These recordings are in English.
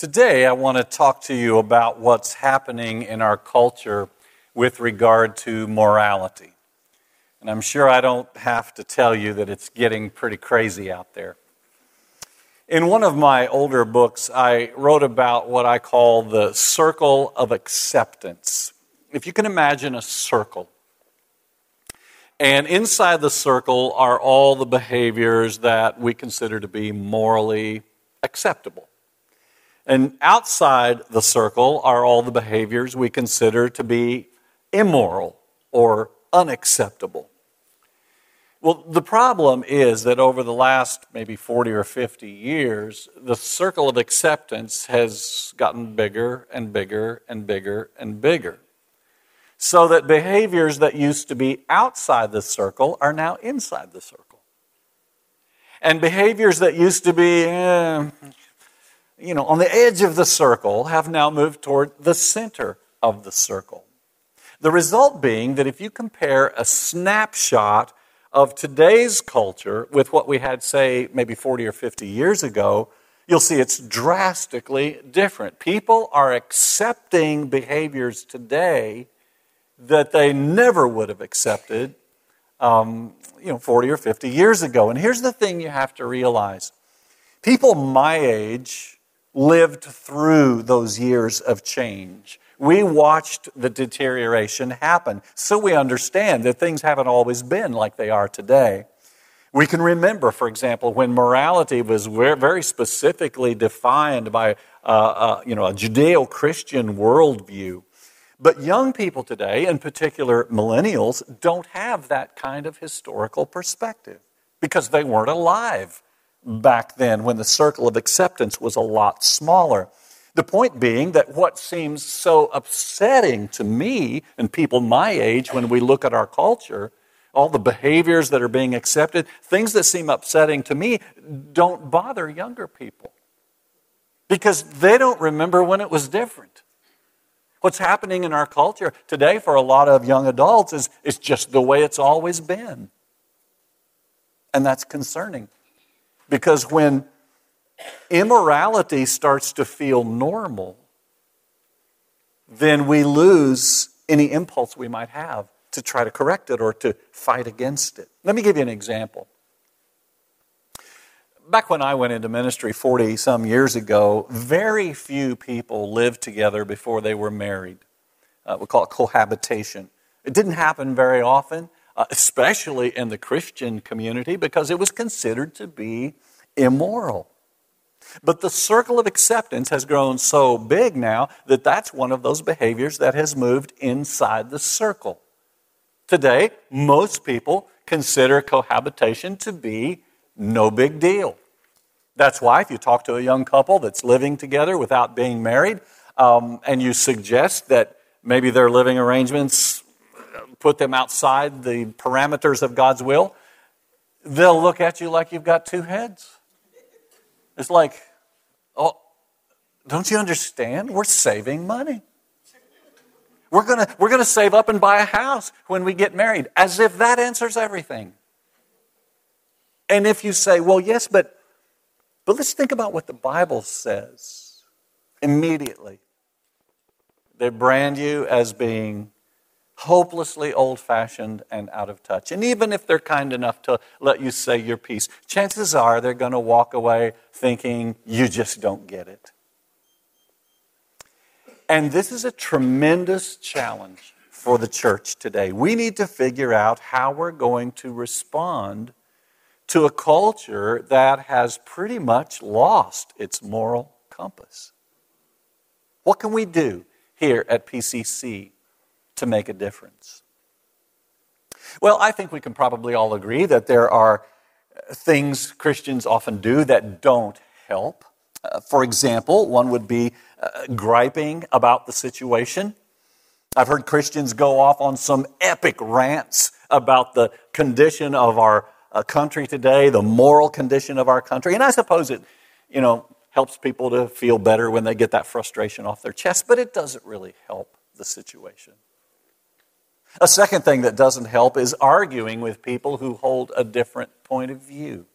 Today, I want to talk to you about what's happening in our culture with regard to morality. And I'm sure I don't have to tell you that it's getting pretty crazy out there. In one of my older books, I wrote about what I call the circle of acceptance. If you can imagine a circle, and inside the circle are all the behaviors that we consider to be morally acceptable. And outside the circle are all the behaviors we consider to be immoral or unacceptable. Well, the problem is that over the last maybe 40 or 50 years, the circle of acceptance has gotten bigger and bigger and bigger and bigger. So that behaviors that used to be outside the circle are now inside the circle. And behaviors that used to be, eh, you know, on the edge of the circle have now moved toward the center of the circle. The result being that if you compare a snapshot of today's culture with what we had, say, maybe 40 or 50 years ago, you'll see it's drastically different. People are accepting behaviors today that they never would have accepted, um, you know, 40 or 50 years ago. And here's the thing you have to realize people my age lived through those years of change. We watched the deterioration happen, so we understand that things haven't always been like they are today. We can remember, for example, when morality was very specifically defined by uh, uh, you know, a Judeo Christian worldview. But young people today, in particular millennials, don't have that kind of historical perspective because they weren't alive back then when the circle of acceptance was a lot smaller. The point being that what seems so upsetting to me and people my age when we look at our culture, all the behaviors that are being accepted, things that seem upsetting to me don't bother younger people because they don't remember when it was different. What's happening in our culture today for a lot of young adults is it's just the way it's always been. And that's concerning. Because when immorality starts to feel normal, then we lose any impulse we might have to try to correct it or to fight against it. Let me give you an example. Back when I went into ministry 40 some years ago, very few people lived together before they were married. Uh, we call it cohabitation. It didn't happen very often especially in the Christian community, because it was considered to be immoral. But the circle of acceptance has grown so big now that that's one of those behaviors that has moved inside the circle. Today, most people consider cohabitation to be no big deal. That's why, if you talk to a young couple that's living together without being married, um, and you suggest that maybe their living arrangements put them outside the parameters of God's will, they'll look at you like you've got two heads. It's like, oh, don't you understand? We're saving money. We're going to we're going to save up and buy a house when we get married, as if that answers everything. And if you say, well, yes, but, but let's think about what the Bible says immediately. They brand you as being hopelessly old fashioned and out of touch. And even if they're kind enough to let you say your piece, chances are they're going to walk away thinking you just don't get it. And this is a tremendous challenge for the church today. We need to figure out how we're going to respond to a culture that has pretty much lost its moral compass. What can we do here at PCC to make a difference? Well, I think we can probably all agree that there are things Christians often do that don't help. Uh, for example, one would be uh, griping about the situation. I've heard Christians go off on some epic rants about the condition of our uh, country today, the moral condition of our country. And I suppose it, you know, helps people to feel better when they get that frustration off their chest, but it doesn't really help the situation. A second thing that doesn't help is arguing with people who hold a different point of view.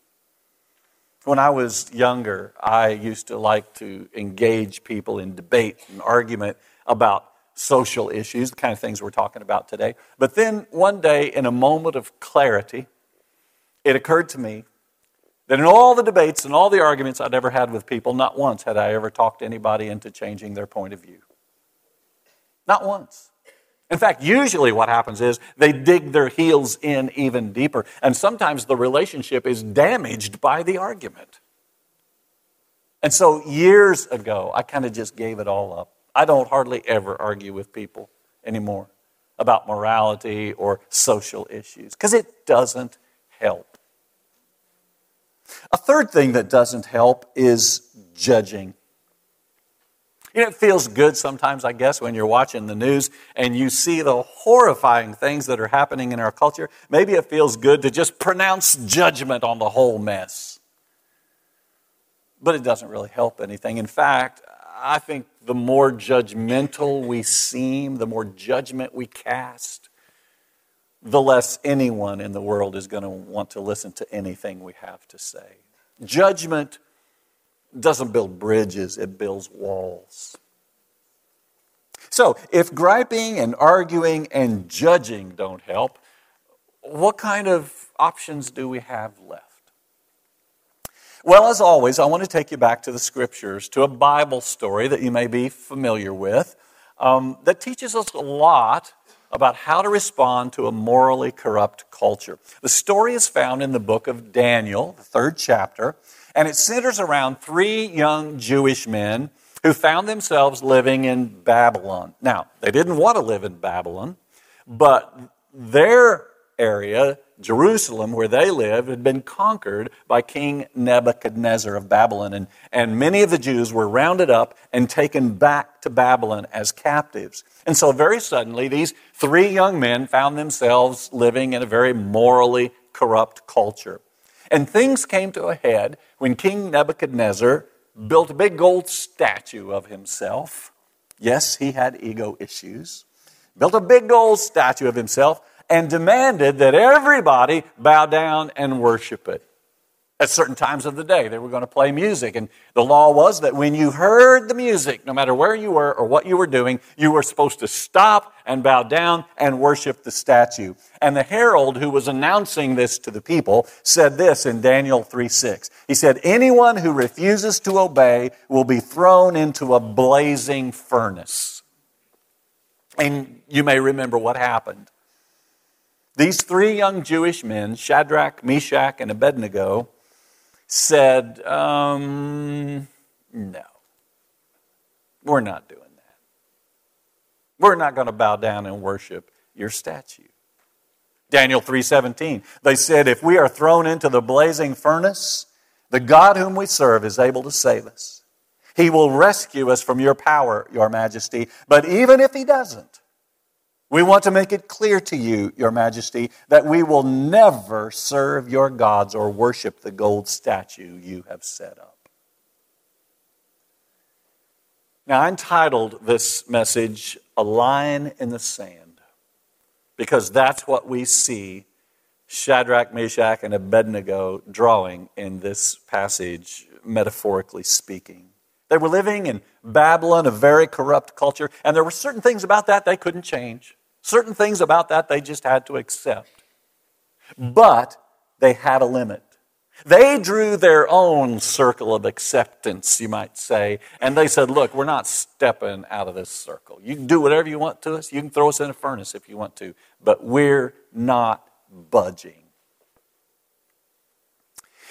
When I was younger, I used to like to engage people in debate and argument about social issues, the kind of things we're talking about today. But then one day, in a moment of clarity, it occurred to me that in all the debates and all the arguments I'd ever had with people, not once had I ever talked anybody into changing their point of view. Not once. In fact, usually what happens is they dig their heels in even deeper, and sometimes the relationship is damaged by the argument. And so years ago, I kind of just gave it all up. I don't hardly ever argue with people anymore about morality or social issues because it doesn't help. A third thing that doesn't help is judging. You know, it feels good sometimes, I guess, when you're watching the news and you see the horrifying things that are happening in our culture. Maybe it feels good to just pronounce judgment on the whole mess. But it doesn't really help anything. In fact, I think the more judgmental we seem, the more judgment we cast, the less anyone in the world is going to want to listen to anything we have to say. Judgment doesn't build bridges, it builds walls. So, if griping and arguing and judging don't help, what kind of options do we have left? Well, as always, I want to take you back to the scriptures, to a Bible story that you may be familiar with um, that teaches us a lot about how to respond to a morally corrupt culture. The story is found in the book of Daniel, the third chapter, and it centers around three young Jewish men who found themselves living in Babylon. Now, they didn't want to live in Babylon, but their area, Jerusalem, where they lived, had been conquered by King Nebuchadnezzar of Babylon. And, and many of the Jews were rounded up and taken back to Babylon as captives. And so, very suddenly, these three young men found themselves living in a very morally corrupt culture. And things came to a head when King Nebuchadnezzar built a big gold statue of himself. Yes, he had ego issues. Built a big gold statue of himself and demanded that everybody bow down and worship it at certain times of the day. They were going to play music. And the law was that when you heard the music, no matter where you were or what you were doing, you were supposed to stop and bow down and worship the statue. And the herald who was announcing this to the people said this in Daniel 3 6. He said, Anyone who refuses to obey will be thrown into a blazing furnace. And you may remember what happened. These three young Jewish men, Shadrach, Meshach, and Abednego, said, um, No, we're not doing that. We're not going to bow down and worship your statue. Daniel 3:17. They said, "If we are thrown into the blazing furnace, the God whom we serve is able to save us. He will rescue us from your power, your majesty. But even if he doesn't, we want to make it clear to you, Your Majesty, that we will never serve your gods or worship the gold statue you have set up. Now, I entitled this message, A Line in the Sand, because that's what we see Shadrach, Meshach, and Abednego drawing in this passage, metaphorically speaking. They were living in Babylon, a very corrupt culture, and there were certain things about that they couldn't change. Certain things about that they just had to accept. But they had a limit. They drew their own circle of acceptance, you might say, and they said, Look, we're not stepping out of this circle. You can do whatever you want to us. You can throw us in a furnace if you want to, but we're not budging.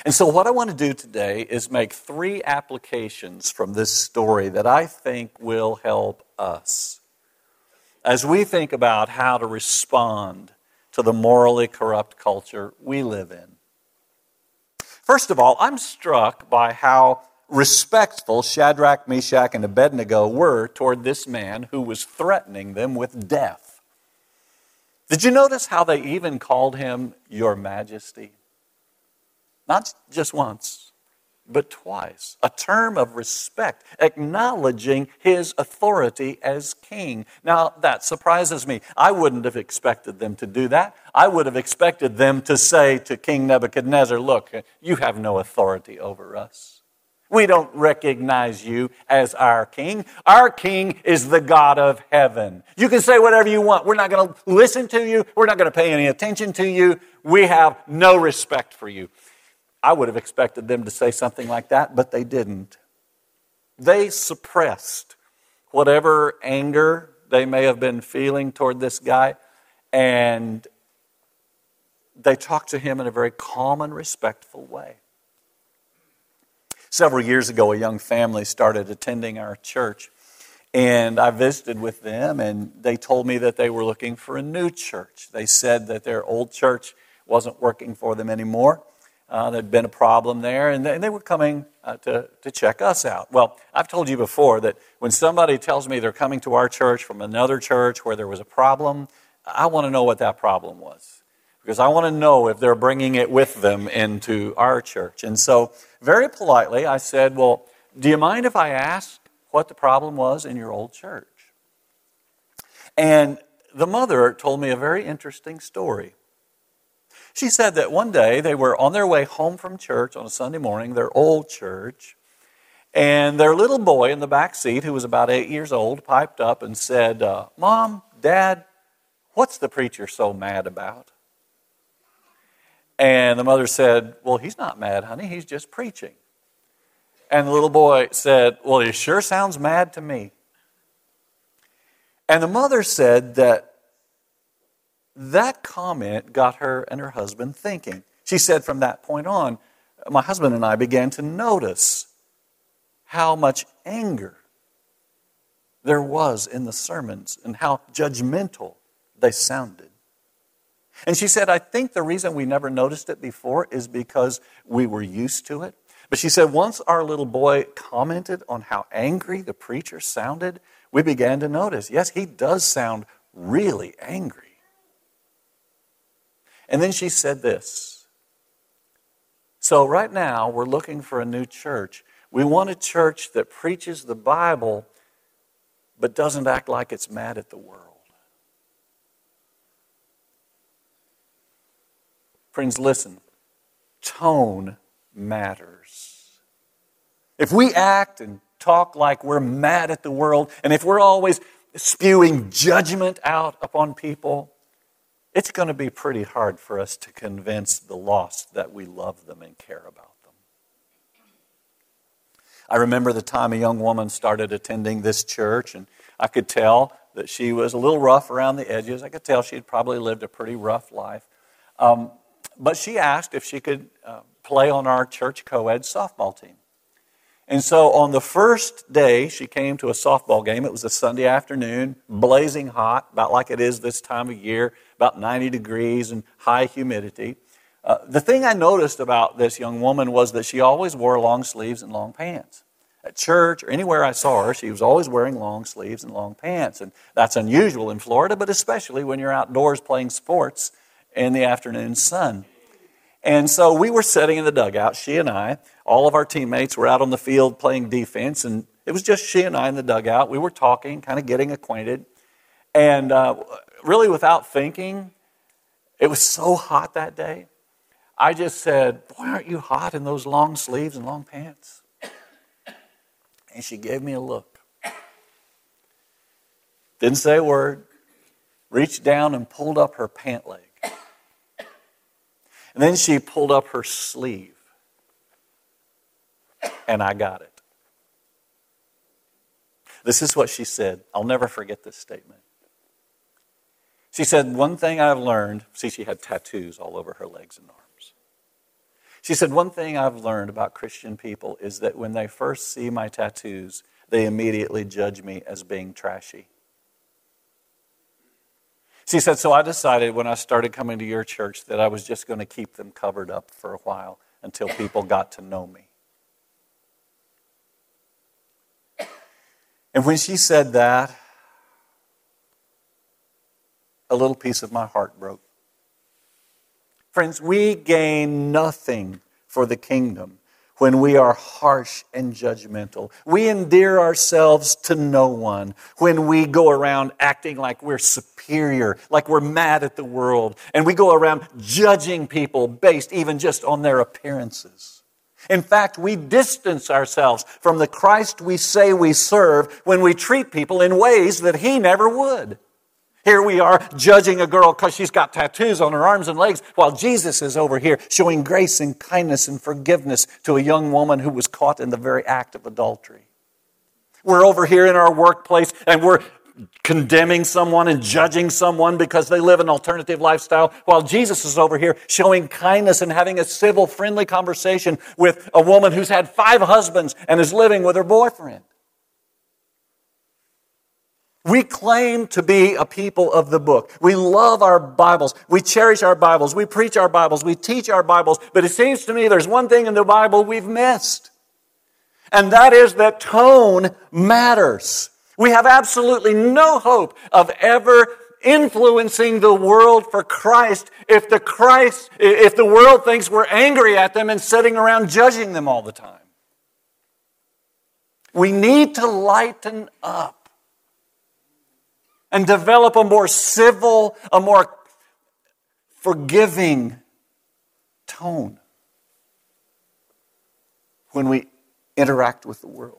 And so, what I want to do today is make three applications from this story that I think will help us as we think about how to respond to the morally corrupt culture we live in. First of all, I'm struck by how respectful Shadrach, Meshach, and Abednego were toward this man who was threatening them with death. Did you notice how they even called him Your Majesty? Not just once, but twice. A term of respect, acknowledging his authority as king. Now, that surprises me. I wouldn't have expected them to do that. I would have expected them to say to King Nebuchadnezzar, Look, you have no authority over us. We don't recognize you as our king. Our king is the God of heaven. You can say whatever you want. We're not going to listen to you. We're not going to pay any attention to you. We have no respect for you. I would have expected them to say something like that, but they didn't. They suppressed whatever anger they may have been feeling toward this guy, and they talked to him in a very calm and respectful way. Several years ago, a young family started attending our church, and I visited with them, and they told me that they were looking for a new church. They said that their old church wasn't working for them anymore uh, there'd been a problem there, and they, and they were coming uh, to, to check us out. Well, I've told you before that when somebody tells me they're coming to our church from another church where there was a problem, I want to know what that problem was. Because I want to know if they're bringing it with them into our church. And so, very politely, I said, Well, do you mind if I ask what the problem was in your old church? And the mother told me a very interesting story. She said that one day they were on their way home from church on a Sunday morning, their old church, and their little boy in the back seat, who was about eight years old, piped up and said, uh, Mom, Dad, what's the preacher so mad about? And the mother said, Well, he's not mad, honey, he's just preaching. And the little boy said, Well, he sure sounds mad to me. And the mother said that that comment got her and her husband thinking. She said from that point on, my husband and I began to notice how much anger there was in the sermons and how judgmental they sounded. And she said, I think the reason we never noticed it before is because we were used to it. But she said, once our little boy commented on how angry the preacher sounded, we began to notice, yes, he does sound really angry. And then she said this. So, right now, we're looking for a new church. We want a church that preaches the Bible but doesn't act like it's mad at the world. Friends, listen. Tone matters. If we act and talk like we're mad at the world, and if we're always spewing judgment out upon people, it's going to be pretty hard for us to convince the lost that we love them and care about them. I remember the time a young woman started attending this church, and I could tell that she was a little rough around the edges. I could tell she had probably lived a pretty rough life. Um, but she asked if she could uh, play on our church co ed softball team. And so on the first day, she came to a softball game. It was a Sunday afternoon, blazing hot, about like it is this time of year, about 90 degrees and high humidity. Uh, the thing I noticed about this young woman was that she always wore long sleeves and long pants. At church or anywhere I saw her, she was always wearing long sleeves and long pants. And that's unusual in Florida, but especially when you're outdoors playing sports in the afternoon sun. And so we were sitting in the dugout, she and I. All of our teammates were out on the field playing defense, and it was just she and I in the dugout. We were talking, kind of getting acquainted. And uh, really, without thinking, it was so hot that day. I just said, Why aren't you hot in those long sleeves and long pants? And she gave me a look. Didn't say a word, reached down and pulled up her pant leg. And then she pulled up her sleeve. And I got it. This is what she said. I'll never forget this statement. She said, One thing I've learned, see, she had tattoos all over her legs and arms. She said, One thing I've learned about Christian people is that when they first see my tattoos, they immediately judge me as being trashy. She said, So I decided when I started coming to your church that I was just going to keep them covered up for a while until people got to know me. And when she said that, a little piece of my heart broke. Friends, we gain nothing for the kingdom when we are harsh and judgmental. We endear ourselves to no one when we go around acting like we're superior, like we're mad at the world, and we go around judging people based even just on their appearances. In fact, we distance ourselves from the Christ we say we serve when we treat people in ways that He never would. Here we are judging a girl because she's got tattoos on her arms and legs, while Jesus is over here showing grace and kindness and forgiveness to a young woman who was caught in the very act of adultery. We're over here in our workplace and we're condemning someone and judging someone because they live an alternative lifestyle, while Jesus is over here showing kindness and having a civil, friendly conversation with a woman who's had five husbands and is living with her boyfriend. We claim to be a people of the book. We love our Bibles. We cherish our Bibles. We preach our Bibles. We teach our Bibles. But it seems to me there's one thing in the Bible we've missed. And that is that tone matters. We have absolutely no hope of ever influencing the world for Christ if the Christ, if the world thinks we're angry at them and sitting around judging them all the time. We need to lighten up and develop a more civil, a more forgiving tone when we interact with the world.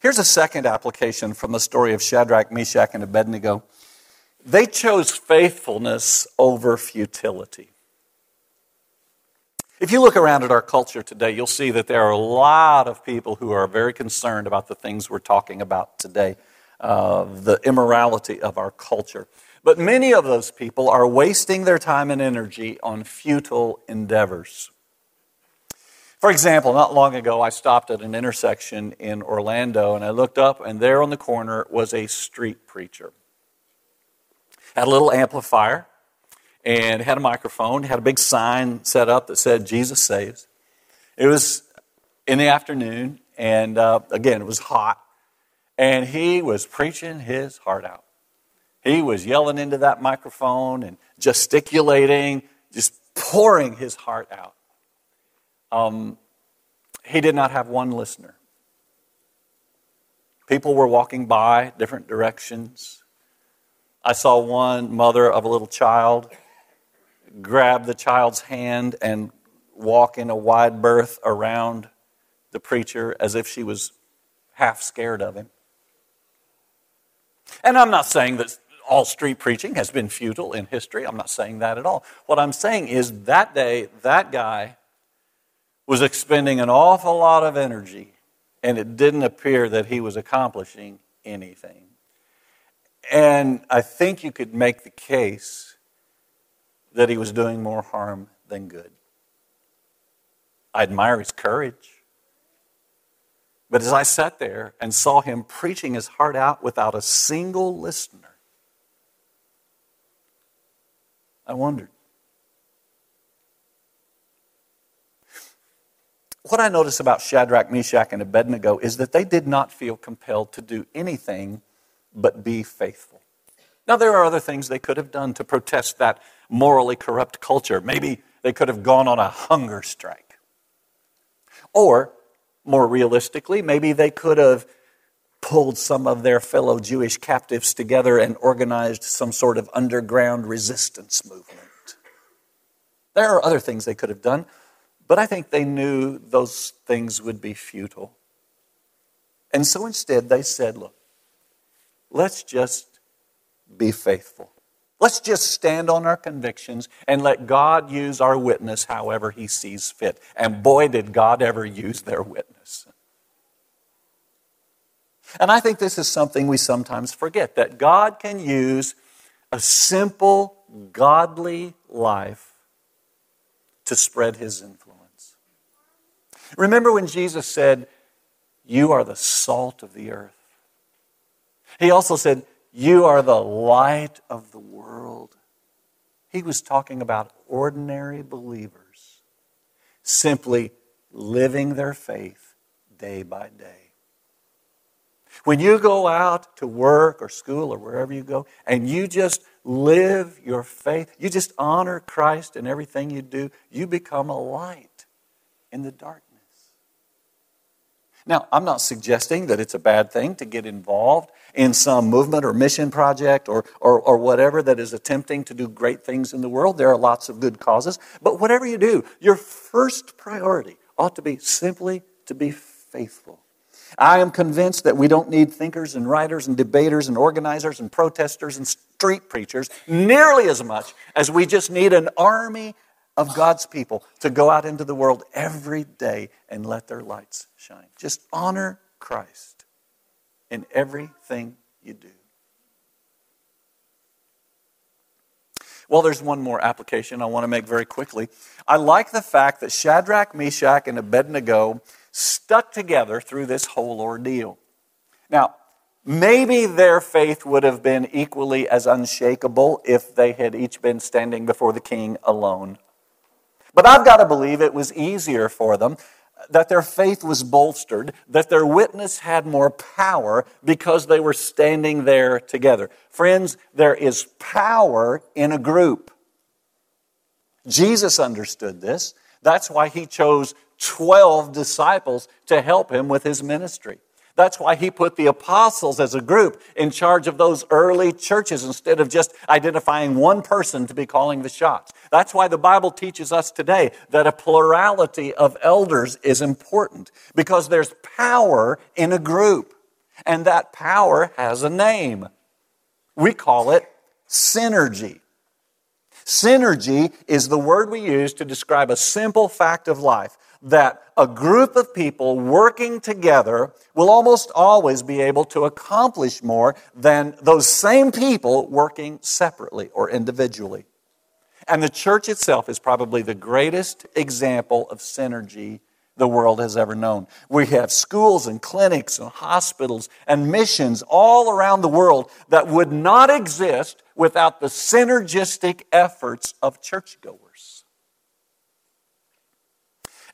Here's a second application from the story of Shadrach, Meshach, and Abednego. They chose faithfulness over futility. If you look around at our culture today, you'll see that there are a lot of people who are very concerned about the things we're talking about today, uh, the immorality of our culture. But many of those people are wasting their time and energy on futile endeavors. For example, not long ago, I stopped at an intersection in Orlando and I looked up, and there on the corner was a street preacher. Had a little amplifier, and had a microphone, had a big sign set up that said, Jesus saves. It was in the afternoon, and uh, again, it was hot, and he was preaching his heart out. He was yelling into that microphone and gesticulating, just pouring his heart out. Um, he did not have one listener. People were walking by different directions. I saw one mother of a little child grab the child's hand and walk in a wide berth around the preacher as if she was half scared of him. And I'm not saying that all street preaching has been futile in history. I'm not saying that at all. What I'm saying is that day, that guy was expending an awful lot of energy, and it didn't appear that he was accomplishing anything. And I think you could make the case that he was doing more harm than good. I admire his courage. But as I sat there and saw him preaching his heart out without a single listener, I wondered. What I notice about Shadrach, Meshach, and Abednego is that they did not feel compelled to do anything but be faithful. Now, there are other things they could have done to protest that morally corrupt culture. Maybe they could have gone on a hunger strike. Or, more realistically, maybe they could have pulled some of their fellow Jewish captives together and organized some sort of underground resistance movement. There are other things they could have done, but I think they knew those things would be futile. And so instead, they said, look, let's just be faithful. Let's just stand on our convictions and let God use our witness however He sees fit. And boy, did God ever use their witness. And I think this is something we sometimes forget that God can use a simple, godly life to spread His influence. Remember when Jesus said, You are the salt of the earth? He also said, you are the light of the world. He was talking about ordinary believers simply living their faith day by day. When you go out to work or school or wherever you go and you just live your faith, you just honor Christ in everything you do, you become a light in the darkness. Now, I'm not suggesting that it's a bad thing to get involved in some movement or mission project or, or, or, whatever that is attempting to do great things in the world. There are lots of good causes. But whatever you do, your first priority ought to be simply to be faithful. I am convinced that we don't need thinkers and writers and debaters and organizers and protesters and street preachers nearly as much as we just need an army of God's people to go out into the world every day and let their lights shine. Just honor Christ in everything you do. Well, there's one more application I want to make very quickly. I like the fact that Shadrach, Meshach, and Abednego stuck together through this whole ordeal. Now, maybe their faith would have been equally as unshakable if they had each been standing before the king alone. But I've got to believe it was easier for them, that their faith was bolstered, that their witness had more power because they were standing there together. Friends, there is power in a group. Jesus understood this. That's why he chose 12 disciples to help him with his ministry. That's why he put the apostles as a group in charge of those early churches instead of just identifying one person to be calling the shots. That's why the Bible teaches us today that a plurality of elders is important because there's power in a group. And that power has a name. We call it synergy. Synergy is the word we use to describe a simple fact of life that a group of people working together will almost always be able to accomplish more than those same people working separately or individually. And the church itself is probably the greatest example of synergy the world has ever known. We have schools and clinics and hospitals and missions all around the world that would not exist without the synergistic efforts of churchgoers.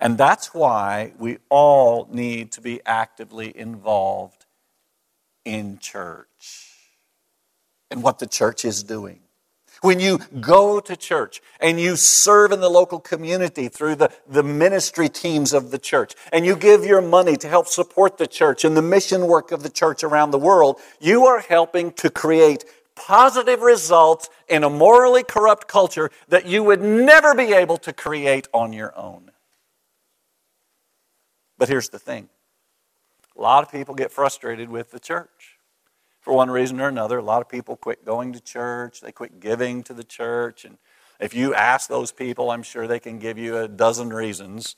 And that's why we all need to be actively involved in church and what the church is doing. When you go to church and you serve in the local community through the, the ministry teams of the church, and you give your money to help support the church and the mission work of the church around the world, you are helping to create positive results in a morally corrupt culture that you would never be able to create on your own. But here's the thing a lot of people get frustrated with the church. For one reason or another, a lot of people quit going to church, they quit giving to the church. And if you ask those people, I'm sure they can give you a dozen reasons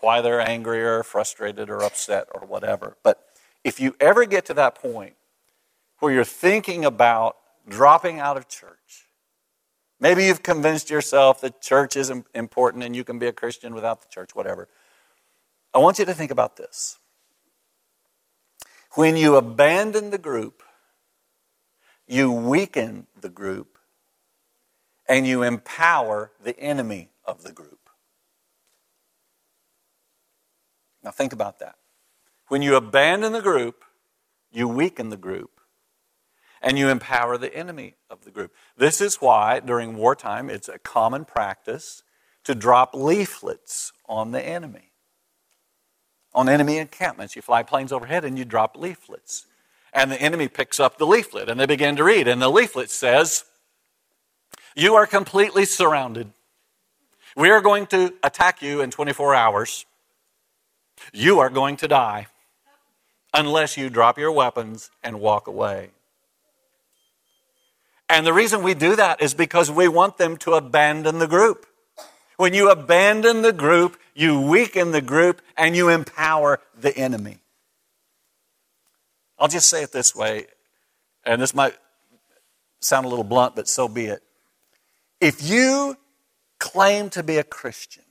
why they're angry or frustrated or upset or whatever. But if you ever get to that point where you're thinking about dropping out of church, maybe you've convinced yourself that church is important and you can be a Christian without the church, whatever. I want you to think about this. When you abandon the group, you weaken the group and you empower the enemy of the group. Now, think about that. When you abandon the group, you weaken the group and you empower the enemy of the group. This is why, during wartime, it's a common practice to drop leaflets on the enemy on enemy encampments. You fly planes overhead and you drop leaflets. And the enemy picks up the leaflet and they begin to read. And the leaflet says, You are completely surrounded. We are going to attack you in 24 hours. You are going to die unless you drop your weapons and walk away. And the reason we do that is because we want them to abandon the group. When you abandon the group, you weaken the group and you empower the enemy. I'll just say it this way, and this might sound a little blunt, but so be it. If you claim to be a Christian,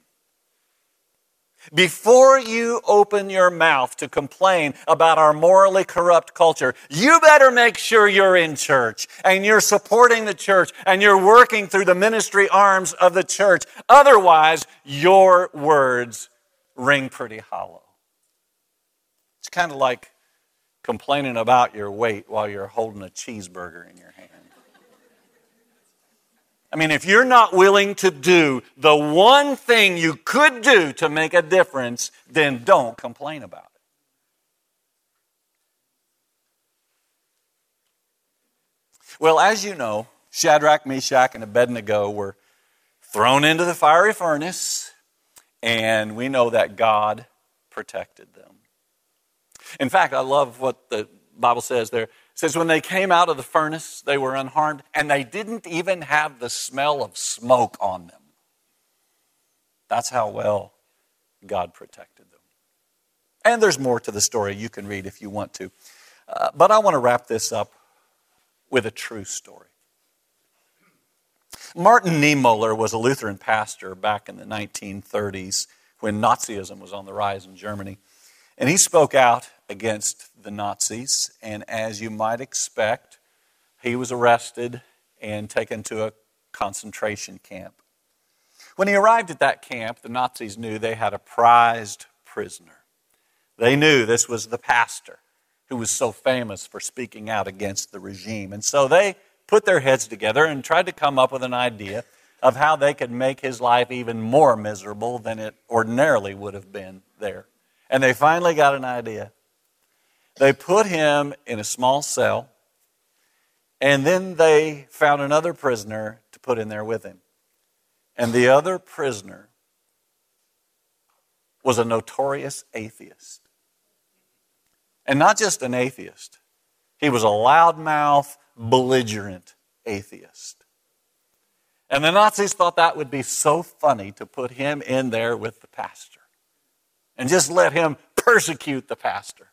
before you open your mouth to complain about our morally corrupt culture, you better make sure you're in church and you're supporting the church and you're working through the ministry arms of the church. Otherwise, your words ring pretty hollow. It's kind of like complaining about your weight while you're holding a cheeseburger in your hand. I mean, if you're not willing to do the one thing you could do to make a difference, then don't complain about it. Well, as you know, Shadrach, Meshach, and Abednego were thrown into the fiery furnace, and we know that God protected them. In fact, I love what the Bible says there. Says, when they came out of the furnace, they were unharmed, and they didn't even have the smell of smoke on them. That's how well God protected them. And there's more to the story you can read if you want to. Uh, but I want to wrap this up with a true story. Martin Niemöller was a Lutheran pastor back in the 1930s when Nazism was on the rise in Germany. And he spoke out against the Nazis, and as you might expect, he was arrested and taken to a concentration camp. When he arrived at that camp, the Nazis knew they had a prized prisoner. They knew this was the pastor who was so famous for speaking out against the regime. And so they put their heads together and tried to come up with an idea of how they could make his life even more miserable than it ordinarily would have been there. And they finally got an idea. They put him in a small cell, and then they found another prisoner to put in there with him. And the other prisoner was a notorious atheist. And not just an atheist, he was a loudmouth, belligerent atheist. And the Nazis thought that would be so funny to put him in there with the pastor and just let him persecute the pastor.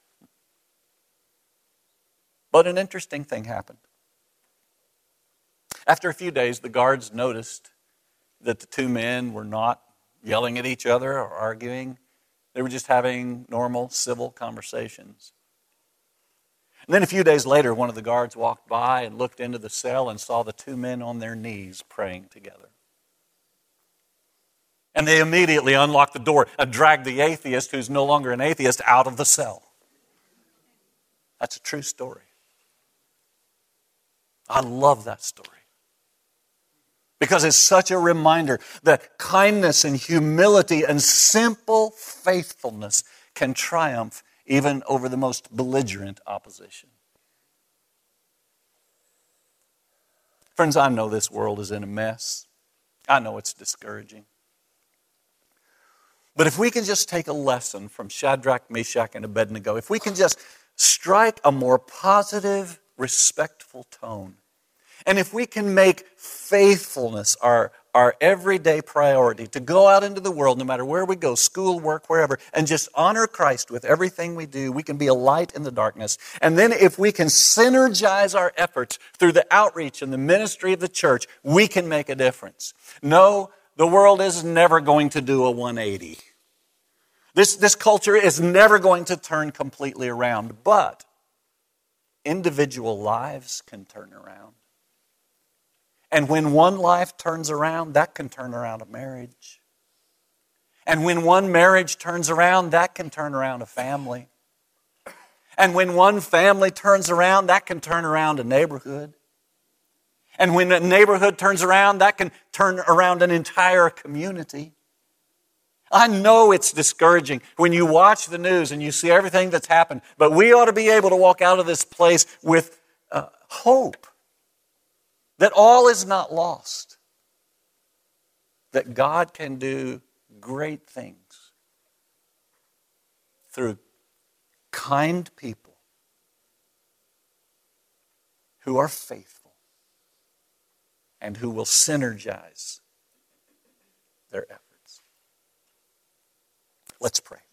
But an interesting thing happened. After a few days, the guards noticed that the two men were not yelling at each other or arguing. They were just having normal civil conversations. And then a few days later, one of the guards walked by and looked into the cell and saw the two men on their knees praying together. And they immediately unlocked the door and dragged the atheist, who's no longer an atheist, out of the cell. That's a true story. I love that story. Because it's such a reminder that kindness and humility and simple faithfulness can triumph even over the most belligerent opposition. Friends, I know this world is in a mess. I know it's discouraging. But if we can just take a lesson from Shadrach, Meshach, and Abednego, if we can just strike a more positive, respectful tone, and if we can make faithfulness our, our everyday priority to go out into the world, no matter where we go, school, work, wherever, and just honor Christ with everything we do. We can be a light in the darkness. And then if we can synergize our efforts through the outreach and the ministry of the church, we can make a difference. No, the world is never going to do a 180. This, this culture is never going to turn completely around, but individual lives can turn around. And when one life turns around, that can turn around a marriage. And when one marriage turns around, that can turn around a family. And when one family turns around, that can turn around a neighborhood. And when a neighborhood turns around, that can turn around an entire community. I know it's discouraging when you watch the news and you see everything that's happened, but we ought to be able to walk out of this place with uh, hope that all is not lost, that God can do great things through kind people who are faithful and who will synergize their efforts. Let's pray.